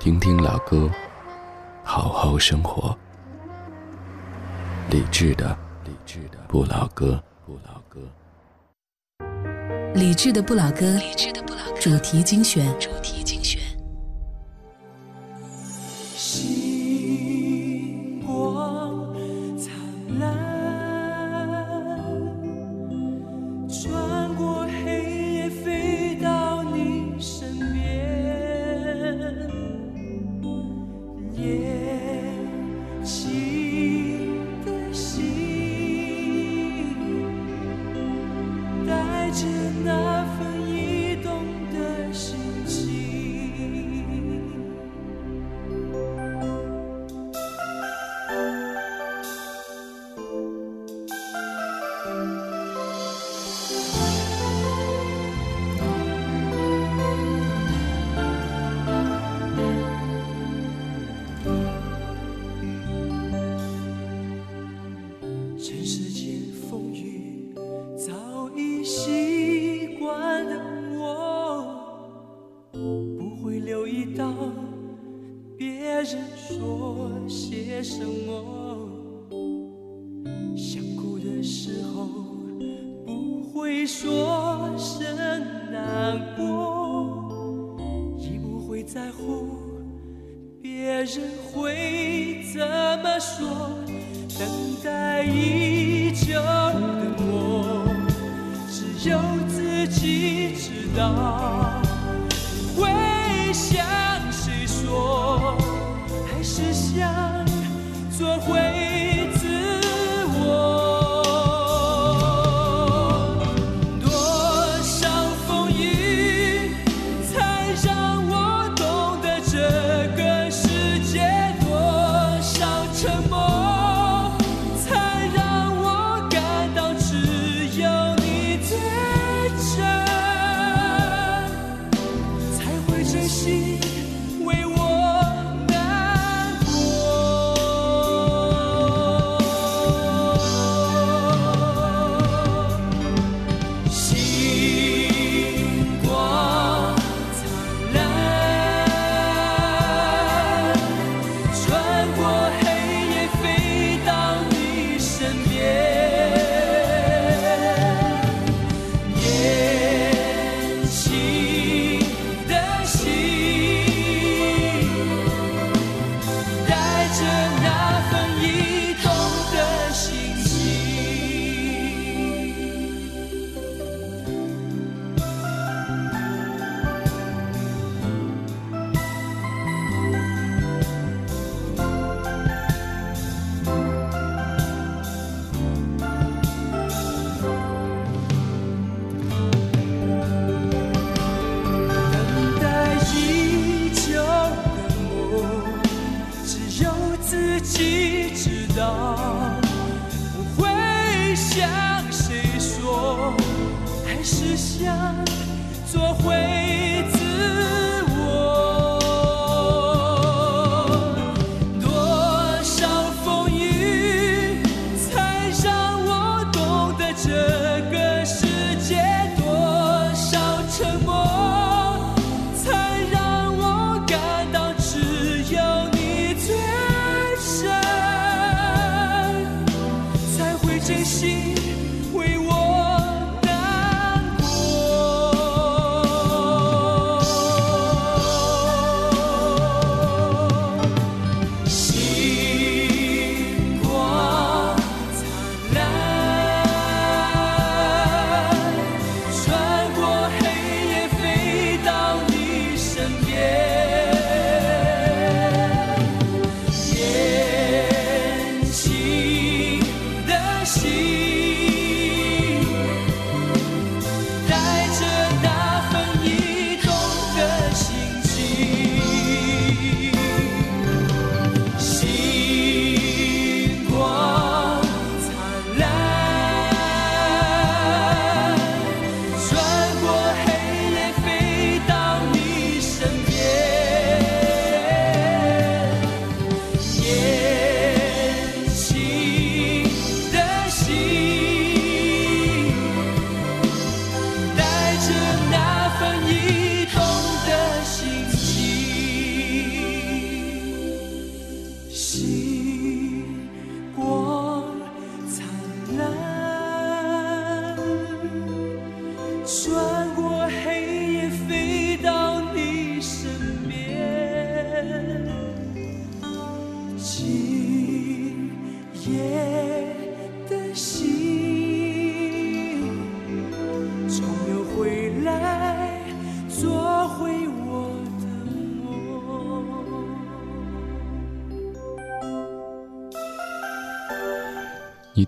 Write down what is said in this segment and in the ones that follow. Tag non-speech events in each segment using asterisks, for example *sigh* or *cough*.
听听老歌好好生活。理智的理智的不老歌。不老歌理智的不老歌主题精选。主题精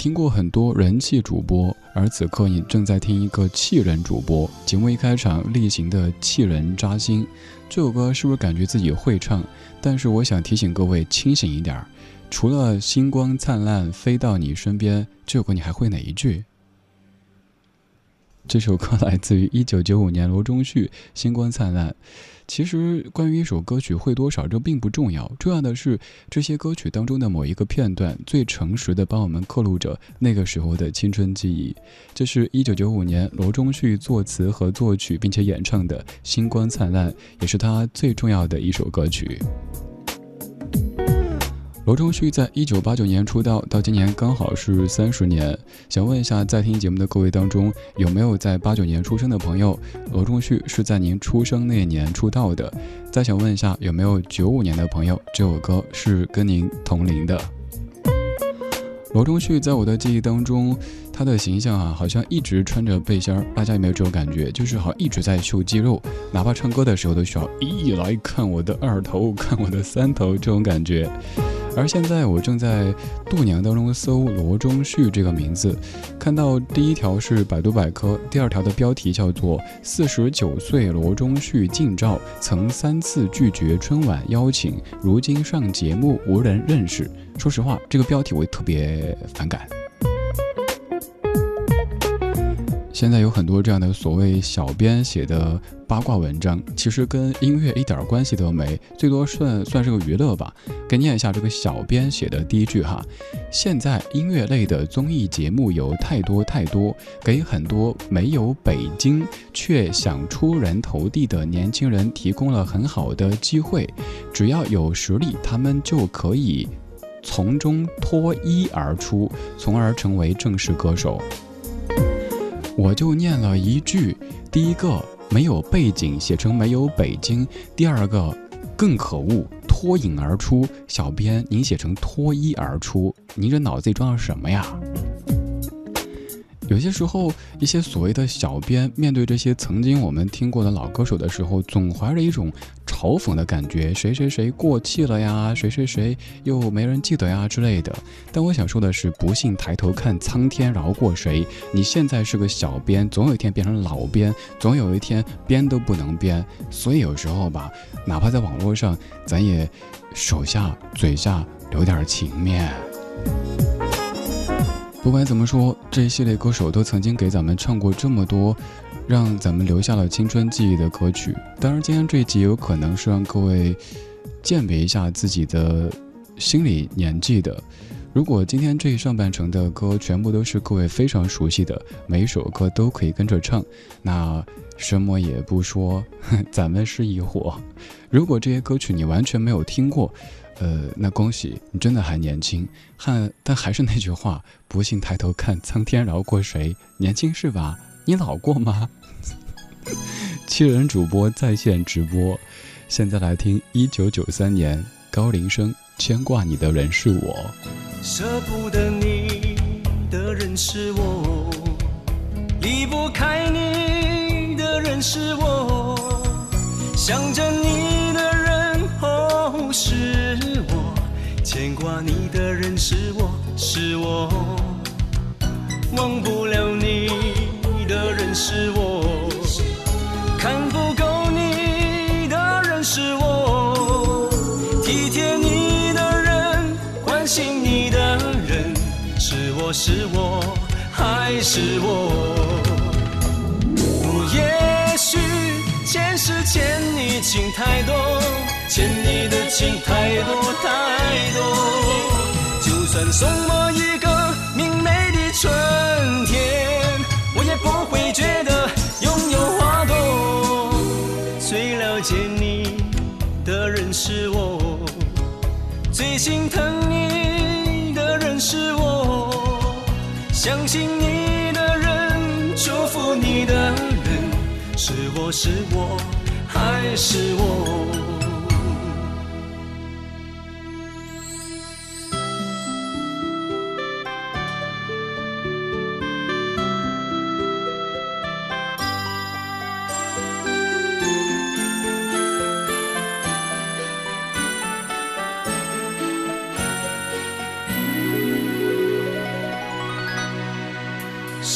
听过很多人气主播，而此刻你正在听一个气人主播。节目一开场例行的气人扎心，这首歌是不是感觉自己会唱？但是我想提醒各位清醒一点儿，除了星光灿烂飞到你身边，这首歌你还会哪一句？这首歌来自于一九九五年罗中旭《星光灿烂》。其实，关于一首歌曲会多少，这并不重要，重要的是这些歌曲当中的某一个片段，最诚实的帮我们刻录着那个时候的青春记忆。这是一九九五年罗中旭作词和作曲，并且演唱的《星光灿烂》，也是他最重要的一首歌曲。罗中旭在一九八九年出道，到今年刚好是三十年。想问一下，在听节目的各位当中，有没有在八九年出生的朋友？罗中旭是在您出生那年出道的。再想问一下，有没有九五年的朋友？这首歌是跟您同龄的。罗中旭在我的记忆当中，他的形象啊，好像一直穿着背心儿。大家有没有这种感觉？就是好像一直在秀肌肉，哪怕唱歌的时候都需要一来看我的二头，看我的三头这种感觉。而现在我正在度娘当中搜罗中旭这个名字，看到第一条是百度百科，第二条的标题叫做“四十九岁罗中旭近照，曾三次拒绝春晚邀请，如今上节目无人认识”。说实话，这个标题我特别反感。现在有很多这样的所谓小编写的八卦文章，其实跟音乐一点关系都没，最多算算是个娱乐吧。给念一下这个小编写的第一句哈：现在音乐类的综艺节目有太多太多，给很多没有北京却想出人头地的年轻人提供了很好的机会，只要有实力，他们就可以从中脱衣而出，从而成为正式歌手。我就念了一句，第一个没有背景写成没有北京，第二个更可恶，脱颖而出。小编，您写成脱衣而出，您这脑子里装的什么呀？有些时候，一些所谓的小编面对这些曾经我们听过的老歌手的时候，总怀着一种嘲讽的感觉，谁谁谁过气了呀，谁谁谁又没人记得呀之类的。但我想说的是，不信抬头看，苍天饶过谁？你现在是个小编，总有一天变成老编，总有一天编都不能编。所以有时候吧，哪怕在网络上，咱也手下嘴下留点情面。不管怎么说，这一系列歌手都曾经给咱们唱过这么多，让咱们留下了青春记忆的歌曲。当然，今天这一集有可能是让各位鉴别一下自己的心理年纪的。如果今天这一上半程的歌全部都是各位非常熟悉的，每一首歌都可以跟着唱，那什么也不说，*laughs* 咱们是一伙。如果这些歌曲你完全没有听过，呃，那恭喜你，真的还年轻。还但还是那句话，不信抬头看，苍天饶过谁？年轻是吧？你老过吗？*laughs* 七人主播在线直播，现在来听一九九三年高林生牵挂你的人是我，舍不得你的人是我，离不开你的人是我，想着你是我是我，忘不了你的人是我，看不够你的人是我，体贴你的人，关心你的人，是我是我还是我？也许前世欠你情太多，欠你的情太多太多。算送我一个明媚的春天，我也不会觉得拥有花朵。最了解你的人是我，最心疼你的人是我，相信你的人，祝福你的人，是我是我还是我？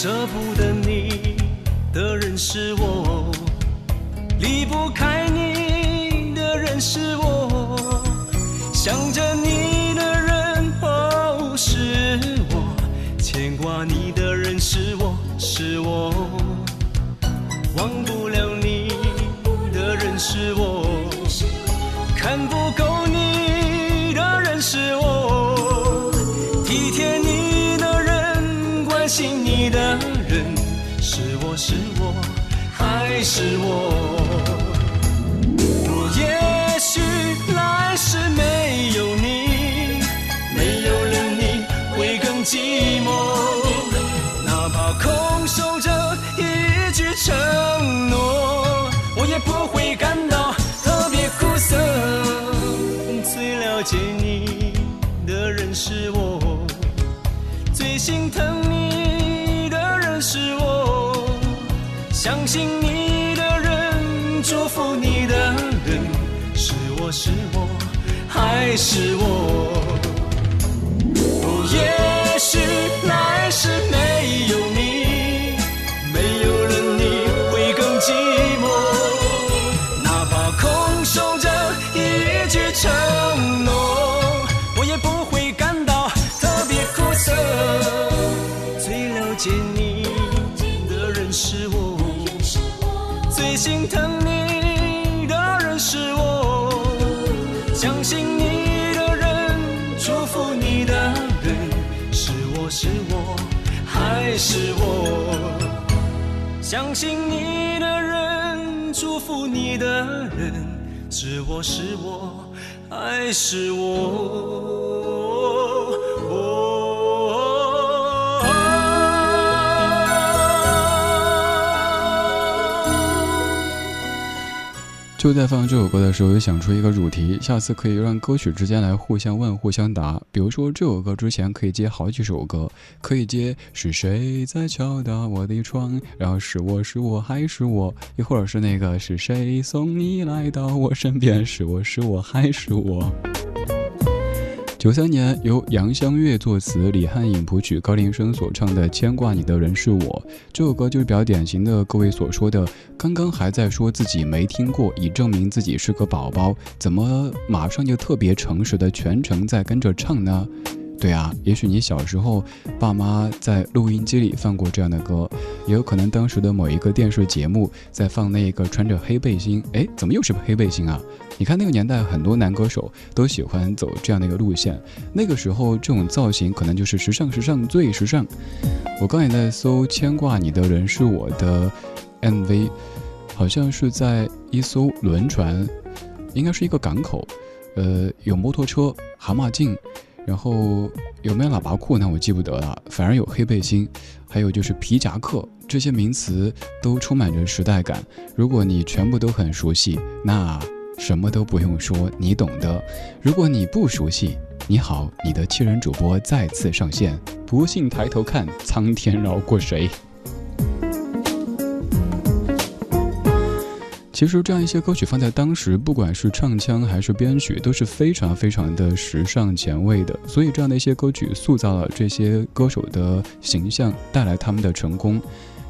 舍不得你的人是我，离不开你。是我？是我？相信你的人，祝福你的人，是我是我还是我？就在放这首歌的时候，又想出一个主题，下次可以让歌曲之间来互相问、互相答。比如说这首歌之前可以接好几首歌，可以接是谁在敲打我的窗，然后是我是我还是我，又或者是那个是谁送你来到我身边，是我是我还是我。九三年，由杨香月作词，李汉颖谱曲，高林生所唱的《牵挂你的人是我》这首歌，就是比较典型的各位所说的，刚刚还在说自己没听过，以证明自己是个宝宝，怎么马上就特别诚实的全程在跟着唱呢？对啊，也许你小时候爸妈在录音机里放过这样的歌，也有可能当时的某一个电视节目在放那个穿着黑背心，哎，怎么又是黑背心啊？你看那个年代很多男歌手都喜欢走这样的一个路线，那个时候这种造型可能就是时尚时尚最时尚。我刚也在搜《牵挂你的人是我的》MV，好像是在一艘轮船，应该是一个港口，呃，有摩托车、蛤蟆镜。然后有没有喇叭裤呢？我记不得了。反而有黑背心，还有就是皮夹克，这些名词都充满着时代感。如果你全部都很熟悉，那什么都不用说，你懂的。如果你不熟悉，你好，你的七人主播再次上线。不信抬头看，苍天饶过谁？其实这样一些歌曲放在当时，不管是唱腔还是编曲，都是非常非常的时尚前卫的。所以这样的一些歌曲塑造了这些歌手的形象，带来他们的成功。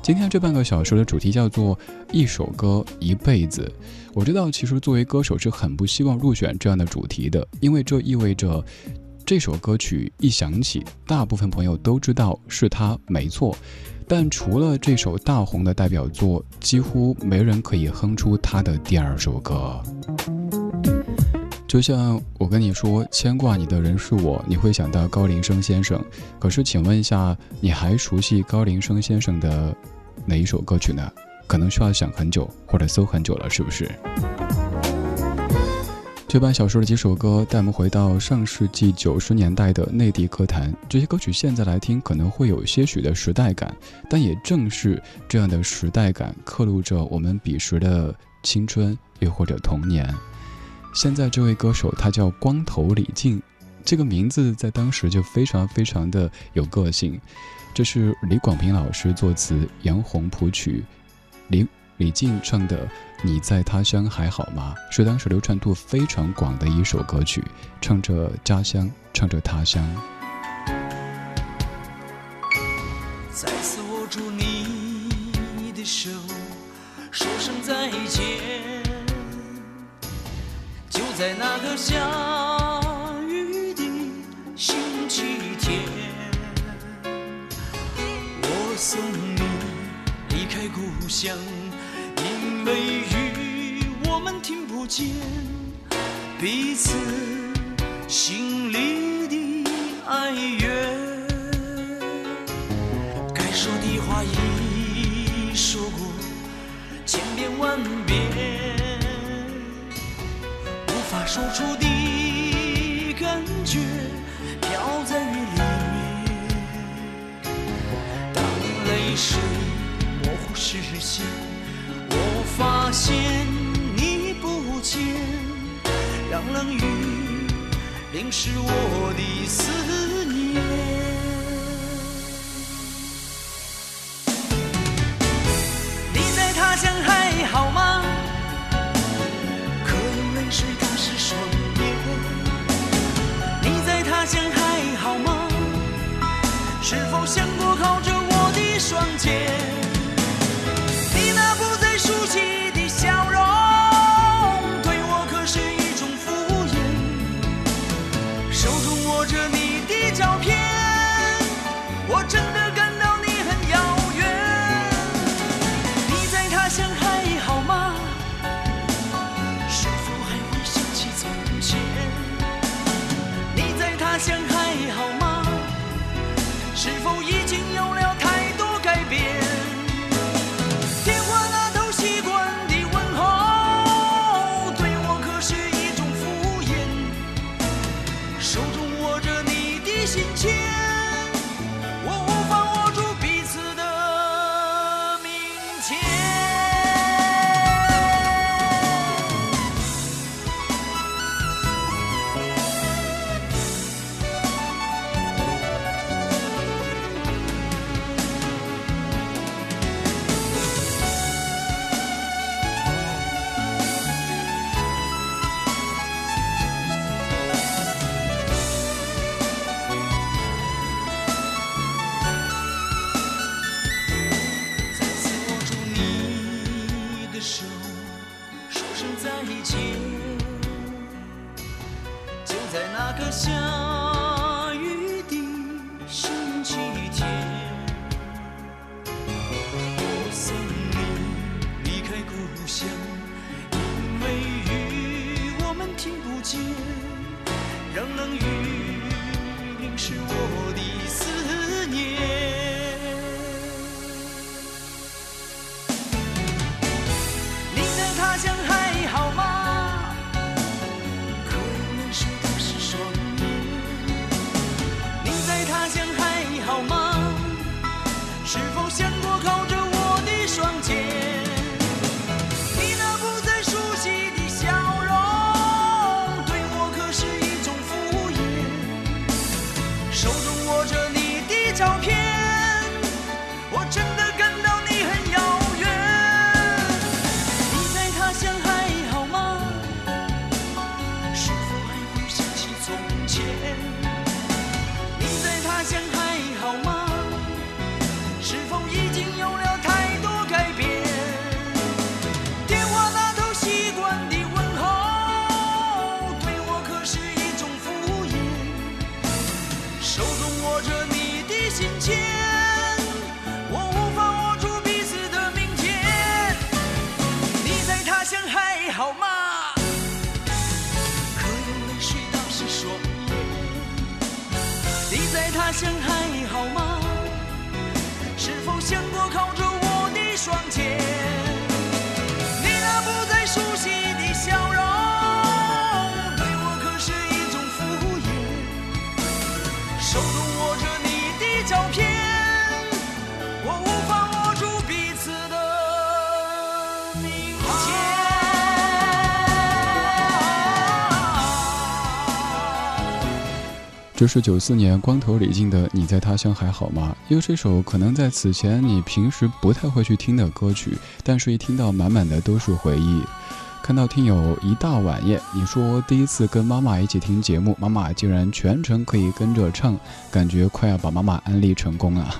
今天这半个小时的主题叫做“一首歌一辈子”。我知道，其实作为歌手是很不希望入选这样的主题的，因为这意味着这首歌曲一响起，大部分朋友都知道是他没错。但除了这首大红的代表作，几乎没人可以哼出他的第二首歌。就像我跟你说，牵挂你的人是我，你会想到高林生先生。可是，请问一下，你还熟悉高林生先生的哪一首歌曲呢？可能需要想很久，或者搜很久了，是不是？这版小说的几首歌带我们回到上世纪九十年代的内地歌坛。这些歌曲现在来听可能会有些许的时代感，但也正是这样的时代感刻录着我们彼时的青春，又或者童年。现在这位歌手他叫光头李静，这个名字在当时就非常非常的有个性。这是李广平老师作词，杨红谱曲，李李静唱的。你在他乡还好吗？是当时流传度非常广的一首歌曲，唱着家乡，唱着他乡。再次握住你的手，说声再见。就在那个下雨的星期天，我送你离开故乡。因为雨，听不见彼此心里的哀怨。该说的话已说过千遍万遍，无法说出的感觉飘在雨里面。当泪水模糊视线。我发现让冷雨淋湿我的思念。你在他乡还好吗？可有泪水打湿双眼。你在他乡还好吗？是否想过靠着我的双肩？不想手中握着你的照片我无法握住彼此的明天这是九四年光头李静的你在他乡还好吗因为这首可能在此前你平时不太会去听的歌曲但是一听到满满的都是回忆看到听友一大晚夜，你说第一次跟妈妈一起听节目，妈妈竟然全程可以跟着唱，感觉快要把妈妈安利成功了。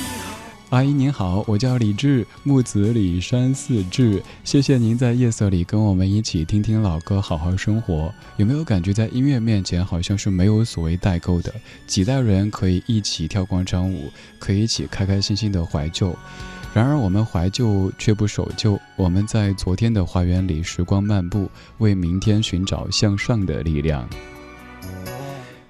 *laughs* 阿姨您好，我叫李志，木子李山四志。谢谢您在夜色里跟我们一起听听老歌，好好生活。有没有感觉在音乐面前好像是没有所谓代沟的？几代人可以一起跳广场舞，可以一起开开心心的怀旧。然而我们怀旧却不守旧，我们在昨天的花园里时光漫步，为明天寻找向上的力量。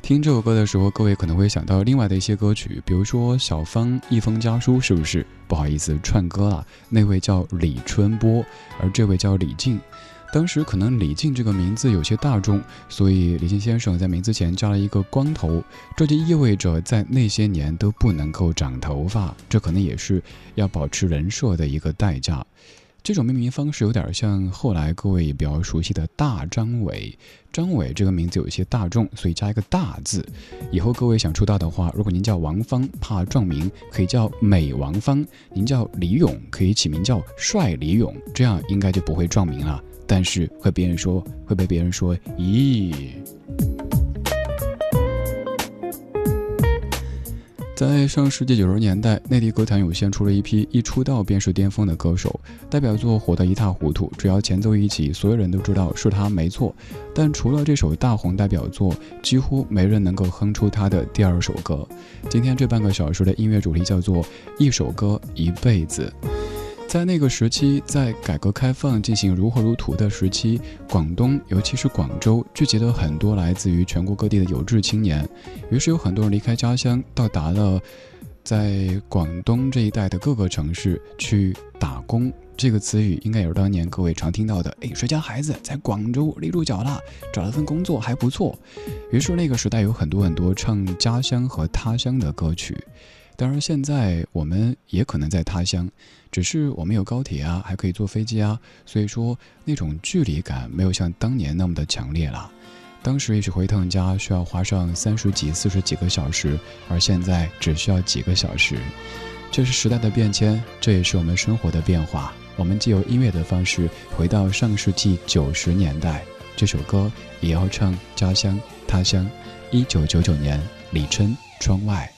听这首歌的时候，各位可能会想到另外的一些歌曲，比如说小芳《一封家书》，是不是？不好意思，串歌了。那位叫李春波，而这位叫李静。当时可能李静这个名字有些大众，所以李静先生在名字前加了一个光头，这就意味着在那些年都不能够长头发，这可能也是要保持人设的一个代价。这种命名方式有点像后来各位比较熟悉的大张伟。张伟这个名字有一些大众，所以加一个大字。以后各位想出道的话，如果您叫王芳，怕撞名，可以叫美王芳；您叫李勇，可以起名叫帅李勇，这样应该就不会撞名了。但是会别人说，会被别人说，咦。在上世纪九十年代，内地歌坛涌现出了一批一出道便是巅峰的歌手，代表作火得一塌糊涂，只要前奏一起，所有人都知道是他没错。但除了这首大红代表作，几乎没人能够哼出他的第二首歌。今天这半个小时的音乐主题叫做一首歌一辈子。在那个时期，在改革开放进行如火如荼的时期，广东，尤其是广州，聚集了很多来自于全国各地的有志青年。于是有很多人离开家乡，到达了在广东这一带的各个城市去打工。这个词语应该也是当年各位常听到的。哎，谁家孩子在广州立住脚了，找了份工作还不错。于是那个时代有很多很多唱家乡和他乡的歌曲。当然，现在我们也可能在他乡，只是我们有高铁啊，还可以坐飞机啊，所以说那种距离感没有像当年那么的强烈了。当时也许回趟家需要花上三十几、四十几个小时，而现在只需要几个小时。这是时代的变迁，这也是我们生活的变化。我们既有音乐的方式回到上世纪九十年代，这首歌也要唱家乡、他乡。一九九九年，李琛，窗外。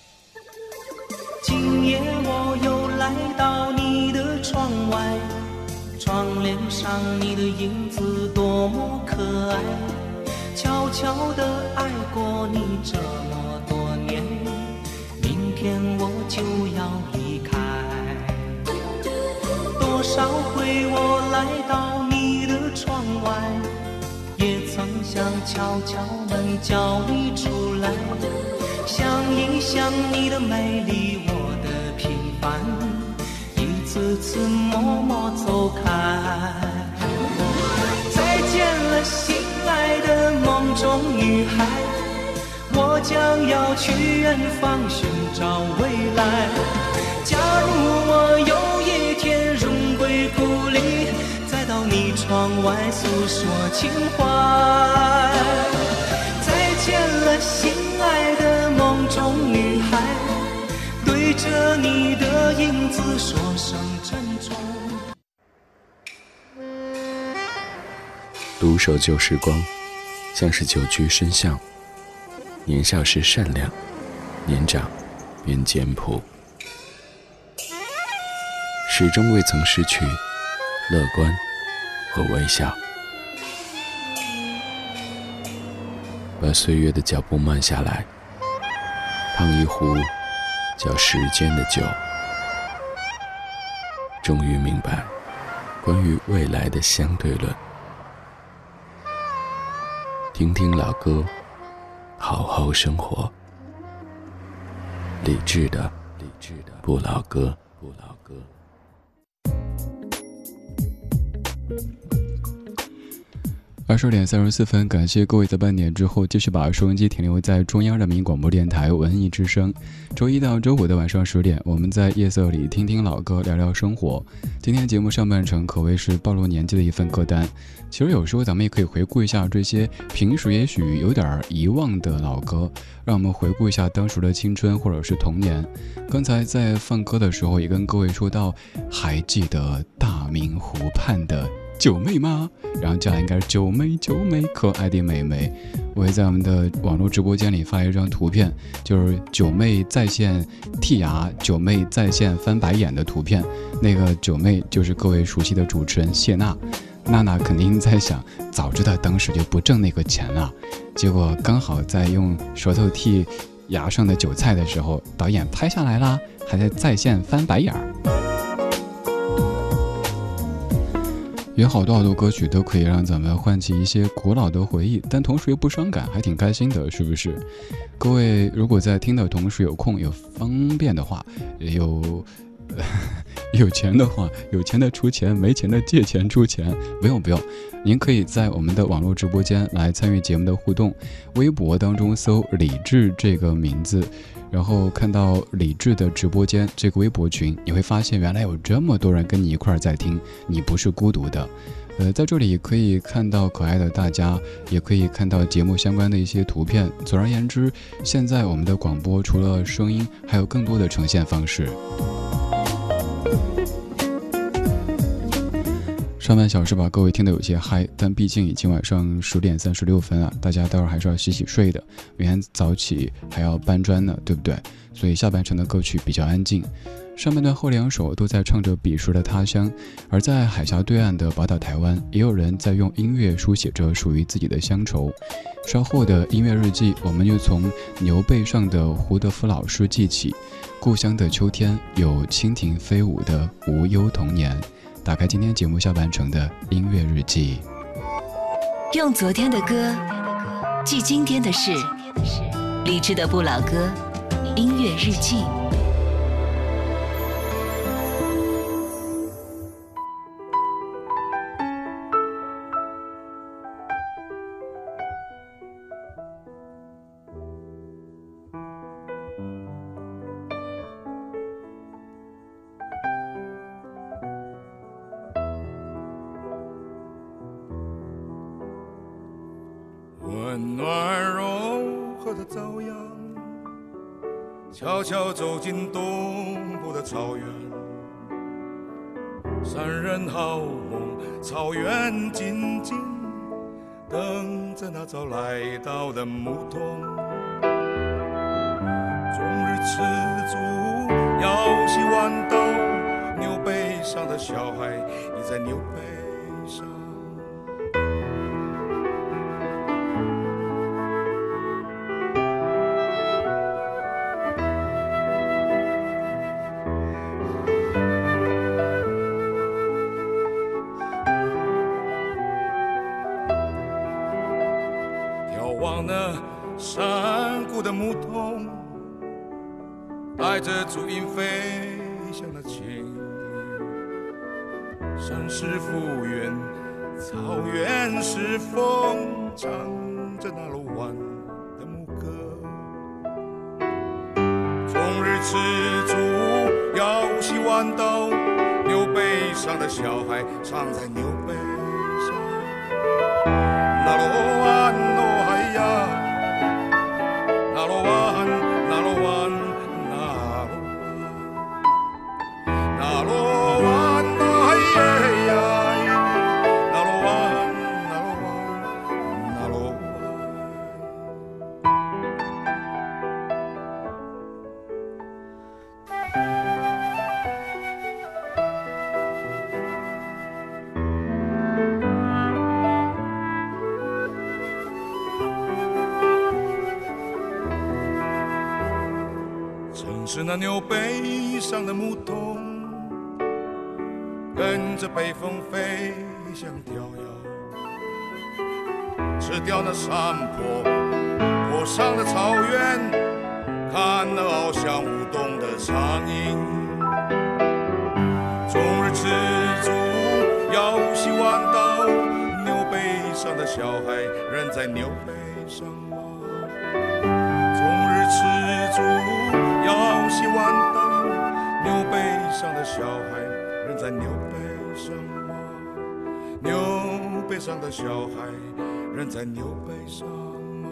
今夜我又外，窗帘上你的影子多么可爱，悄悄地爱过你这么多年，明天我就要离开。多少回我来到你的窗外，也曾想敲敲门叫你出来，想一想你的美丽。我次次默默走开，再见了，心爱的梦中女孩，我将要去远方寻找未来。假如我有一天荣归故里，再到你窗外诉说情怀。再见了，心爱的梦中女孩。着你的影子说声珍重。独守旧时光，像是久居深巷。年少时善良，年长便简朴，始终未曾失去乐观和微笑。把岁月的脚步慢下来，烫一壶。叫时间的酒，终于明白关于未来的相对论。听听老歌，好好生活。理智的，理智的不老歌，不老歌。二十点三十四分，感谢各位在半点之后继续把收音机停留在中央人民广播电台文艺之声。周一到周五的晚上十点，我们在夜色里听听老歌，聊聊生活。今天节目上半程可谓是暴露年纪的一份歌单。其实有时候咱们也可以回顾一下这些平时也许有点遗忘的老歌，让我们回顾一下当时的青春或者是童年。刚才在放歌的时候也跟各位说到，还记得大明湖畔的。九妹吗？然后接下来应该是九妹，九妹可爱的妹妹。我也在我们的网络直播间里发一张图片，就是九妹在线剔牙，九妹在线翻白眼的图片。那个九妹就是各位熟悉的主持人谢娜。娜娜肯定在想，早知道当时就不挣那个钱了。结果刚好在用舌头剔牙上的韭菜的时候，导演拍下来啦，还在在线翻白眼儿。有好多好多歌曲都可以让咱们唤起一些古老的回忆，但同时又不伤感，还挺开心的，是不是？各位如果在听的同时有空有方便的话，有 *laughs* 有钱的话，有钱的出钱，没钱的借钱出钱，不用不用，您可以在我们的网络直播间来参与节目的互动，微博当中搜“李志”这个名字。然后看到李智的直播间这个微博群，你会发现原来有这么多人跟你一块儿在听，你不是孤独的。呃，在这里可以看到可爱的大家，也可以看到节目相关的一些图片。总而言之，现在我们的广播除了声音，还有更多的呈现方式。上半小时把各位听得有些嗨，但毕竟已经晚上十点三十六分啊，大家待会儿还是要洗洗睡的，明天早起还要搬砖呢，对不对？所以下半程的歌曲比较安静，上半段后两首都在唱着彼时的他乡，而在海峡对岸的宝岛台湾，也有人在用音乐书写着属于自己的乡愁。稍后的音乐日记，我们就从牛背上的胡德夫老师记起，故乡的秋天有蜻蜓飞舞的无忧童年。打开今天节目下半程的音乐日记，用昨天的歌记今天的事，理智的不老歌，音乐日记。悄悄走进东部的草原，山人好梦，草原静静等着那早来到的牧童。终日吃足，腰系豌豆，牛背上的小孩倚在牛背是风，唱着那路弯的牧歌。终日吃足，腰系豌豆，牛背上的小孩藏在牛是那牛背上的牧童，跟着北风飞向迢遥，吃掉那山坡坡上的草原，看那翱翔舞动的苍鹰。终日吃足，腰系豌豆，牛背上的小孩，仍在牛背上吗？终日吃住，牛背上的小孩，仍在牛背上吗？牛背上的小孩，仍在牛背上吗？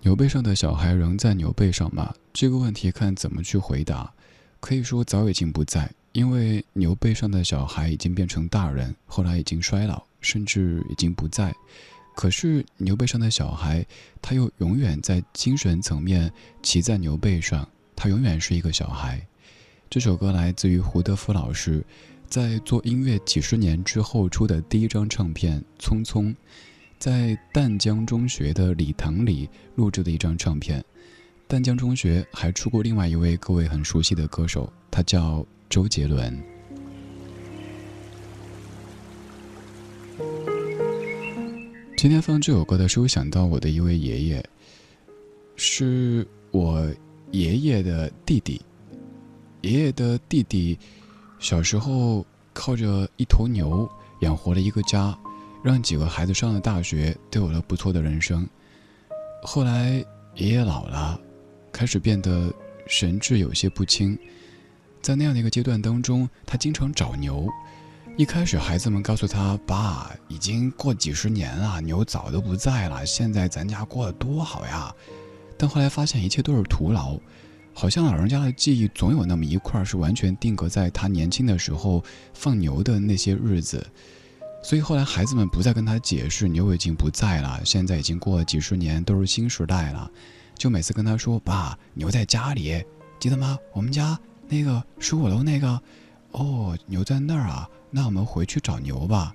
牛背上的小孩仍在牛背上吗？这个问题看怎么去回答。可以说早已经不在，因为牛背上的小孩已经变成大人，后来已经衰老，甚至已经不在。可是牛背上的小孩，他又永远在精神层面骑在牛背上，他永远是一个小孩。这首歌来自于胡德夫老师，在做音乐几十年之后出的第一张唱片《匆匆》。在淡江中学的礼堂里录制的一张唱片。淡江中学还出过另外一位各位很熟悉的歌手，他叫周杰伦。今天放这首歌的时候，想到我的一位爷爷，是我爷爷的弟弟。爷爷的弟弟小时候靠着一头牛养活了一个家。让几个孩子上了大学，都有了不错的人生。后来爷爷老了，开始变得神志有些不清。在那样的一个阶段当中，他经常找牛。一开始孩子们告诉他：“爸，已经过几十年了，牛早都不在了。现在咱家过得多好呀！”但后来发现一切都是徒劳，好像老人家的记忆总有那么一块是完全定格在他年轻的时候放牛的那些日子。所以后来孩子们不再跟他解释牛已经不在了，现在已经过了几十年，都是新时代了。就每次跟他说：“爸，牛在家里，记得吗？我们家那个十五楼那个，哦，牛在那儿啊，那我们回去找牛吧。”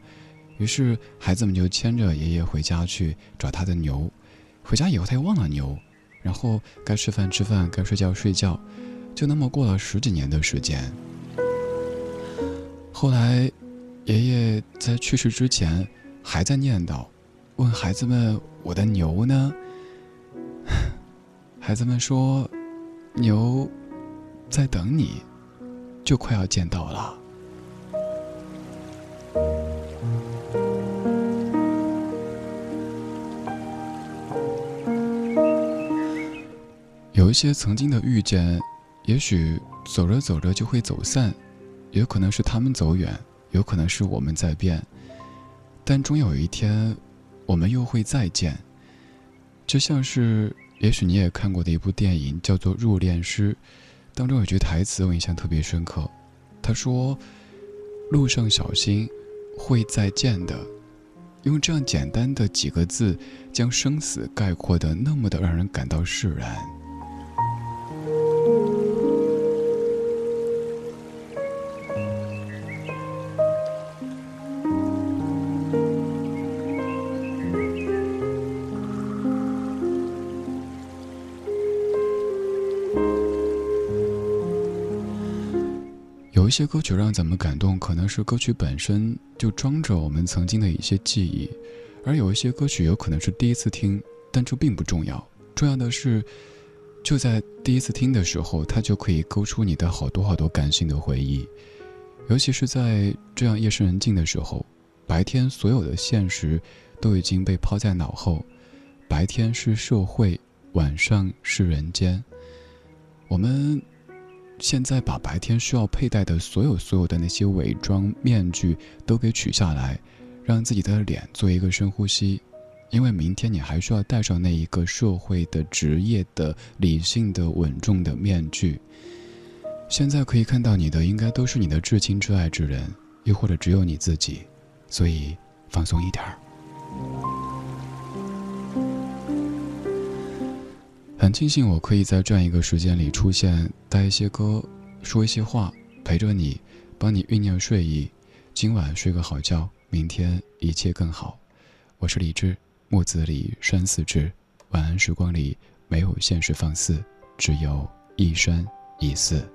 于是孩子们就牵着爷爷回家去找他的牛。回家以后他又忘了牛，然后该吃饭吃饭，该睡觉睡觉，就那么过了十几年的时间。后来。爷爷在去世之前还在念叨，问孩子们：“我的牛呢？” *laughs* 孩子们说：“牛在等你，就快要见到了。”有一些曾经的遇见，也许走着走着就会走散，也可能是他们走远。有可能是我们在变，但终有一天，我们又会再见。就像是，也许你也看过的一部电影，叫做《入殓师》，当中有句台词我印象特别深刻。他说：“路上小心，会再见的。”用这样简单的几个字，将生死概括的那么的让人感到释然。这些歌曲让咱们感动，可能是歌曲本身就装着我们曾经的一些记忆；而有一些歌曲有可能是第一次听，但这并不重要。重要的是，就在第一次听的时候，它就可以勾出你的好多好多感性的回忆。尤其是在这样夜深人静的时候，白天所有的现实都已经被抛在脑后，白天是社会，晚上是人间。我们。现在把白天需要佩戴的所有所有的那些伪装面具都给取下来，让自己的脸做一个深呼吸，因为明天你还需要戴上那一个社会的职业的理性的稳重的面具。现在可以看到你的，应该都是你的至亲至爱之人，又或者只有你自己，所以放松一点儿。很庆幸我可以在这样一个时间里出现，带一些歌，说一些话，陪着你，帮你酝酿睡意。今晚睡个好觉，明天一切更好。我是李志，木子李，山四志。晚安时光里没有现实放肆，只有一山一寺。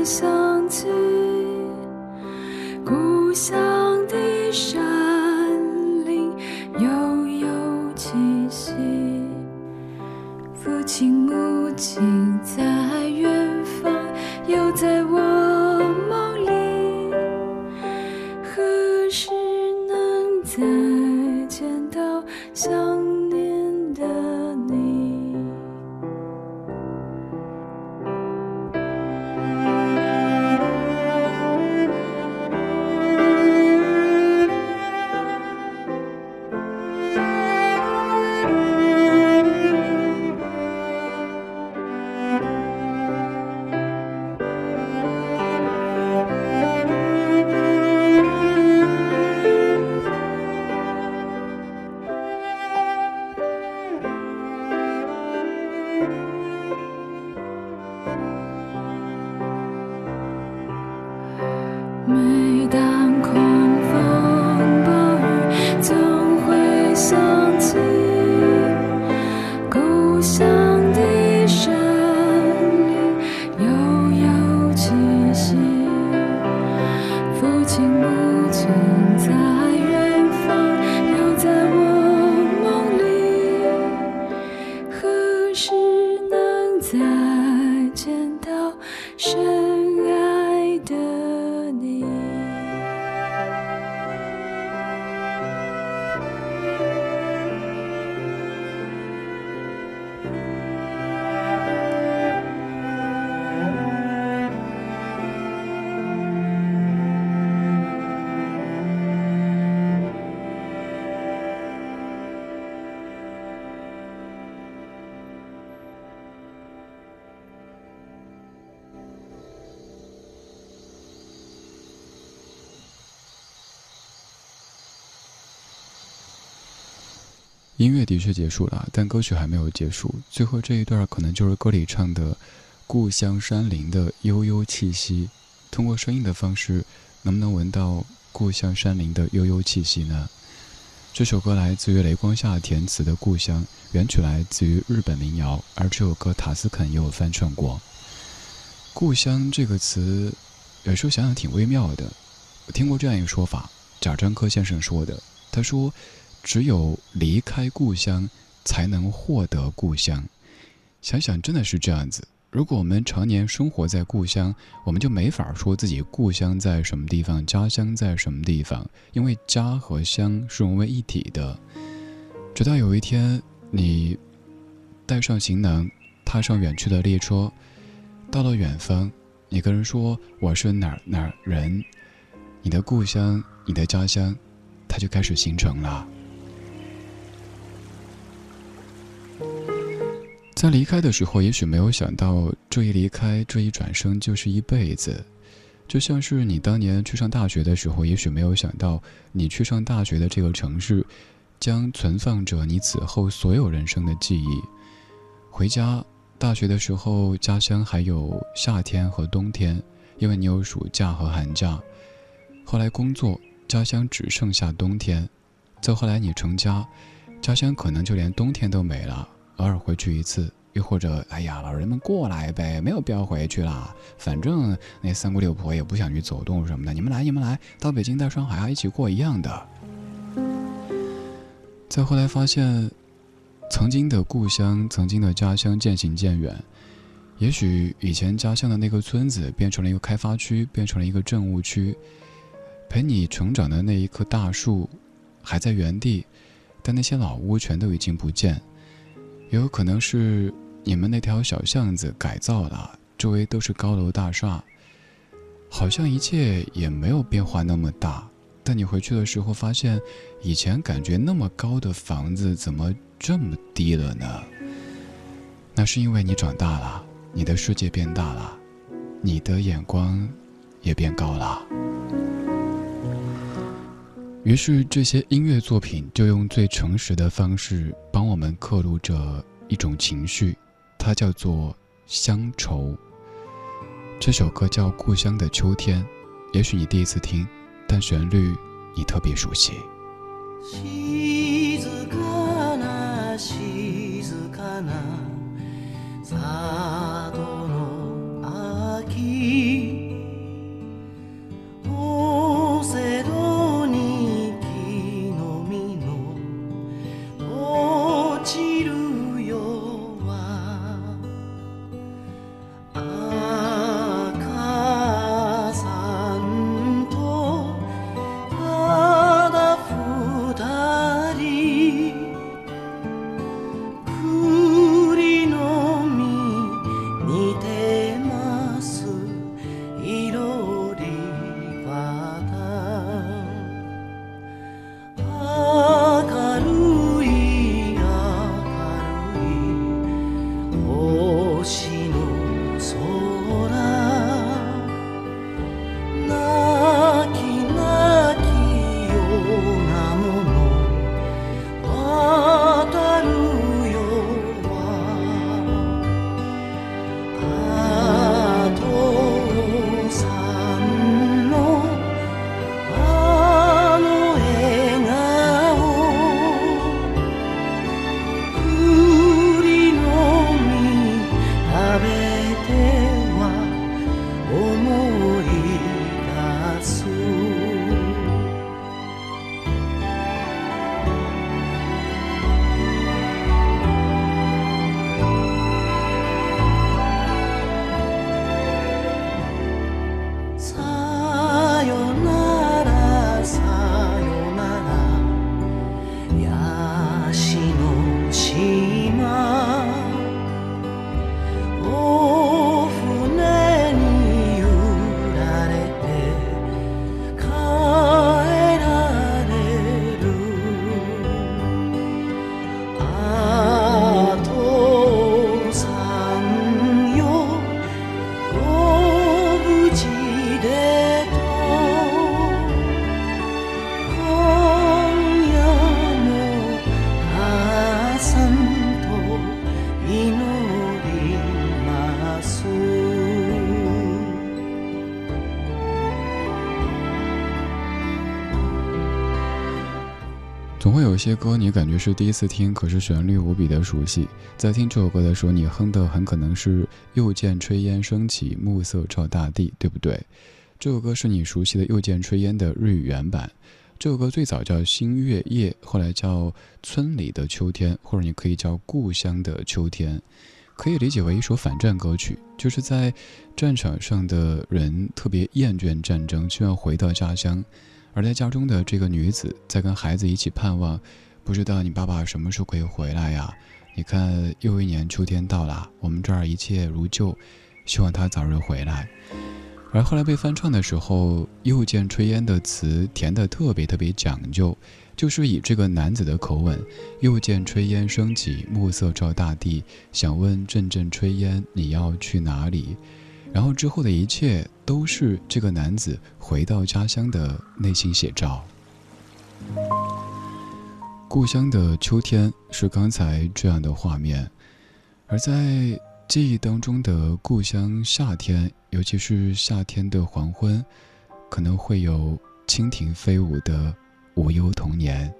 会想音乐的确结束了，但歌曲还没有结束。最后这一段可能就是歌里唱的“故乡山林的悠悠气息”。通过声音的方式，能不能闻到故乡山林的悠悠气息呢？这首歌来自于雷光下填词的《故乡》，原曲来自于日本民谣，而这首歌塔斯肯也有翻唱过。故乡这个词，有时候想想挺微妙的。我听过这样一个说法，贾樟柯先生说的，他说。只有离开故乡，才能获得故乡。想想真的是这样子。如果我们常年生活在故乡，我们就没法说自己故乡在什么地方，家乡在什么地方，因为家和乡是融为一体的。直到有一天，你带上行囊，踏上远去的列车，到了远方，你跟人说我是哪儿哪儿人，你的故乡，你的家乡，它就开始形成了。在离开的时候，也许没有想到，这一离开，这一转身就是一辈子。就像是你当年去上大学的时候，也许没有想到，你去上大学的这个城市，将存放着你此后所有人生的记忆。回家，大学的时候，家乡还有夏天和冬天，因为你有暑假和寒假。后来工作，家乡只剩下冬天。再后来你成家，家乡可能就连冬天都没了。偶尔回去一次，又或者，哎呀，老人们过来呗，没有必要回去啦。反正那三姑六婆也不想去走动什么的，你们来，你们来到北京、到上海啊，一起过一样的。再后来发现，曾经的故乡、曾经的家乡渐行渐远。也许以前家乡的那个村子变成了一个开发区，变成了一个政务区。陪你成长的那一棵大树，还在原地，但那些老屋全都已经不见。也有可能是你们那条小巷子改造了，周围都是高楼大厦，好像一切也没有变化那么大。但你回去的时候发现，以前感觉那么高的房子怎么这么低了呢？那是因为你长大了，你的世界变大了，你的眼光也变高了。于是，这些音乐作品就用最诚实的方式帮我们刻录着一种情绪，它叫做乡愁。这首歌叫《故乡的秋天》，也许你第一次听，但旋律你特别熟悉。些歌，你感觉是第一次听，可是旋律无比的熟悉。在听这首歌的时候，你哼的很可能是“又见炊烟升起，暮色照大地”，对不对？这首歌是你熟悉的“又见炊烟”的日语原版。这首歌最早叫《星月夜》，后来叫《村里的秋天》，或者你可以叫《故乡的秋天》，可以理解为一首反战歌曲，就是在战场上的人特别厌倦战争，希望回到家乡。而在家中的这个女子在跟孩子一起盼望，不知道你爸爸什么时候可以回来呀？你看，又一年秋天到了，我们这儿一切如旧，希望他早日回来。而后来被翻唱的时候，又见炊烟的词填的特别特别讲究，就是以这个男子的口吻，又见炊烟升起，暮色照大地，想问阵阵炊烟，你要去哪里？然后之后的一切都是这个男子回到家乡的内心写照。故乡的秋天是刚才这样的画面，而在记忆当中的故乡夏天，尤其是夏天的黄昏，可能会有蜻蜓飞舞的无忧童年。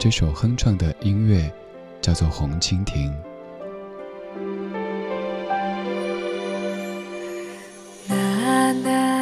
这首哼唱的音乐叫做《红蜻蜓》。that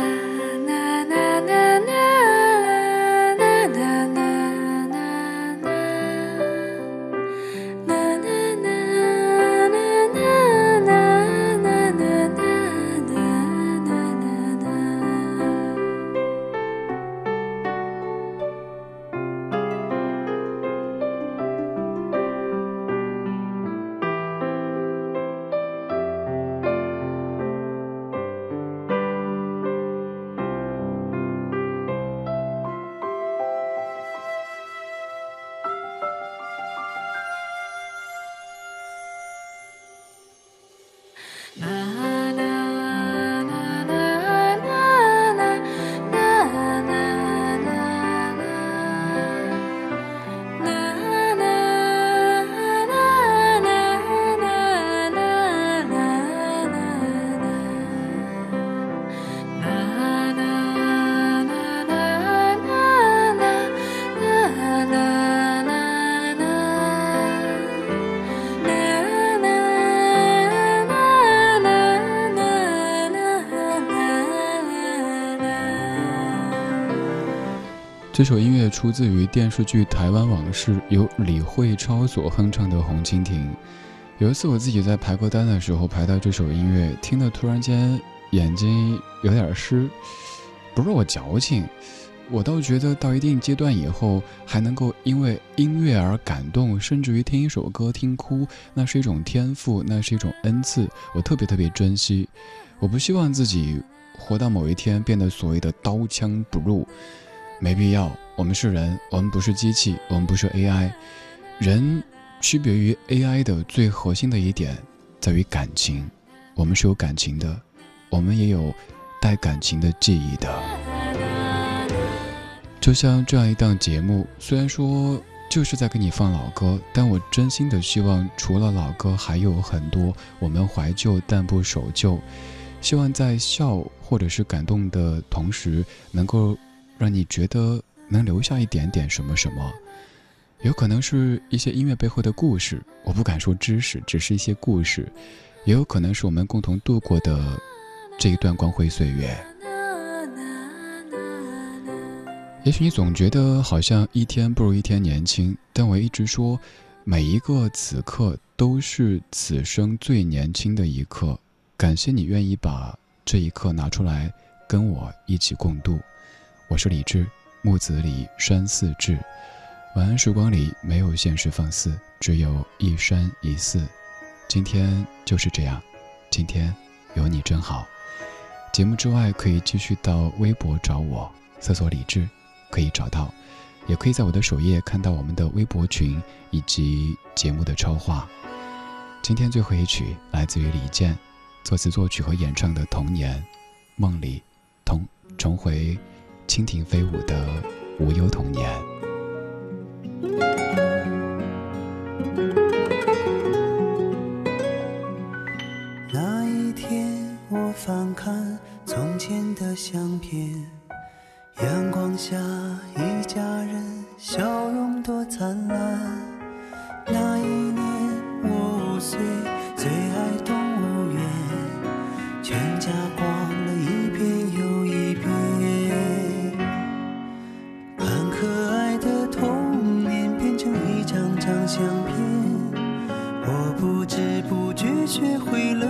这首音乐出自于电视剧《台湾往事》，由李慧超所哼唱的《红蜻蜓》。有一次我自己在排歌单的时候排到这首音乐，听得突然间眼睛有点湿。不是我矫情，我倒觉得到一定阶段以后，还能够因为音乐而感动，甚至于听一首歌听哭，那是一种天赋，那是一种恩赐，我特别特别珍惜。我不希望自己活到某一天变得所谓的刀枪不入。没必要，我们是人，我们不是机器，我们不是 AI。人区别于 AI 的最核心的一点，在于感情。我们是有感情的，我们也有带感情的记忆的。就像这样一档节目，虽然说就是在给你放老歌，但我真心的希望，除了老歌，还有很多我们怀旧但不守旧。希望在笑或者是感动的同时，能够。让你觉得能留下一点点什么什么，有可能是一些音乐背后的故事，我不敢说知识，只是一些故事，也有可能是我们共同度过的这一段光辉岁月。也许你总觉得好像一天不如一天年轻，但我一直说，每一个此刻都是此生最年轻的一刻。感谢你愿意把这一刻拿出来跟我一起共度。我是李志，木子李，山寺志。晚安时光里没有现实放肆，只有一山一寺。今天就是这样，今天有你真好。节目之外可以继续到微博找我，搜索李志，可以找到，也可以在我的首页看到我们的微博群以及节目的超话。今天最后一曲来自于李健，作词作曲和演唱的《童年梦里重重回》。蜻蜓飞舞的无忧童年。那一天，我翻看从前的相片，阳光下一家人笑容多灿烂。那一年，我五岁，相片，我不知不觉学会了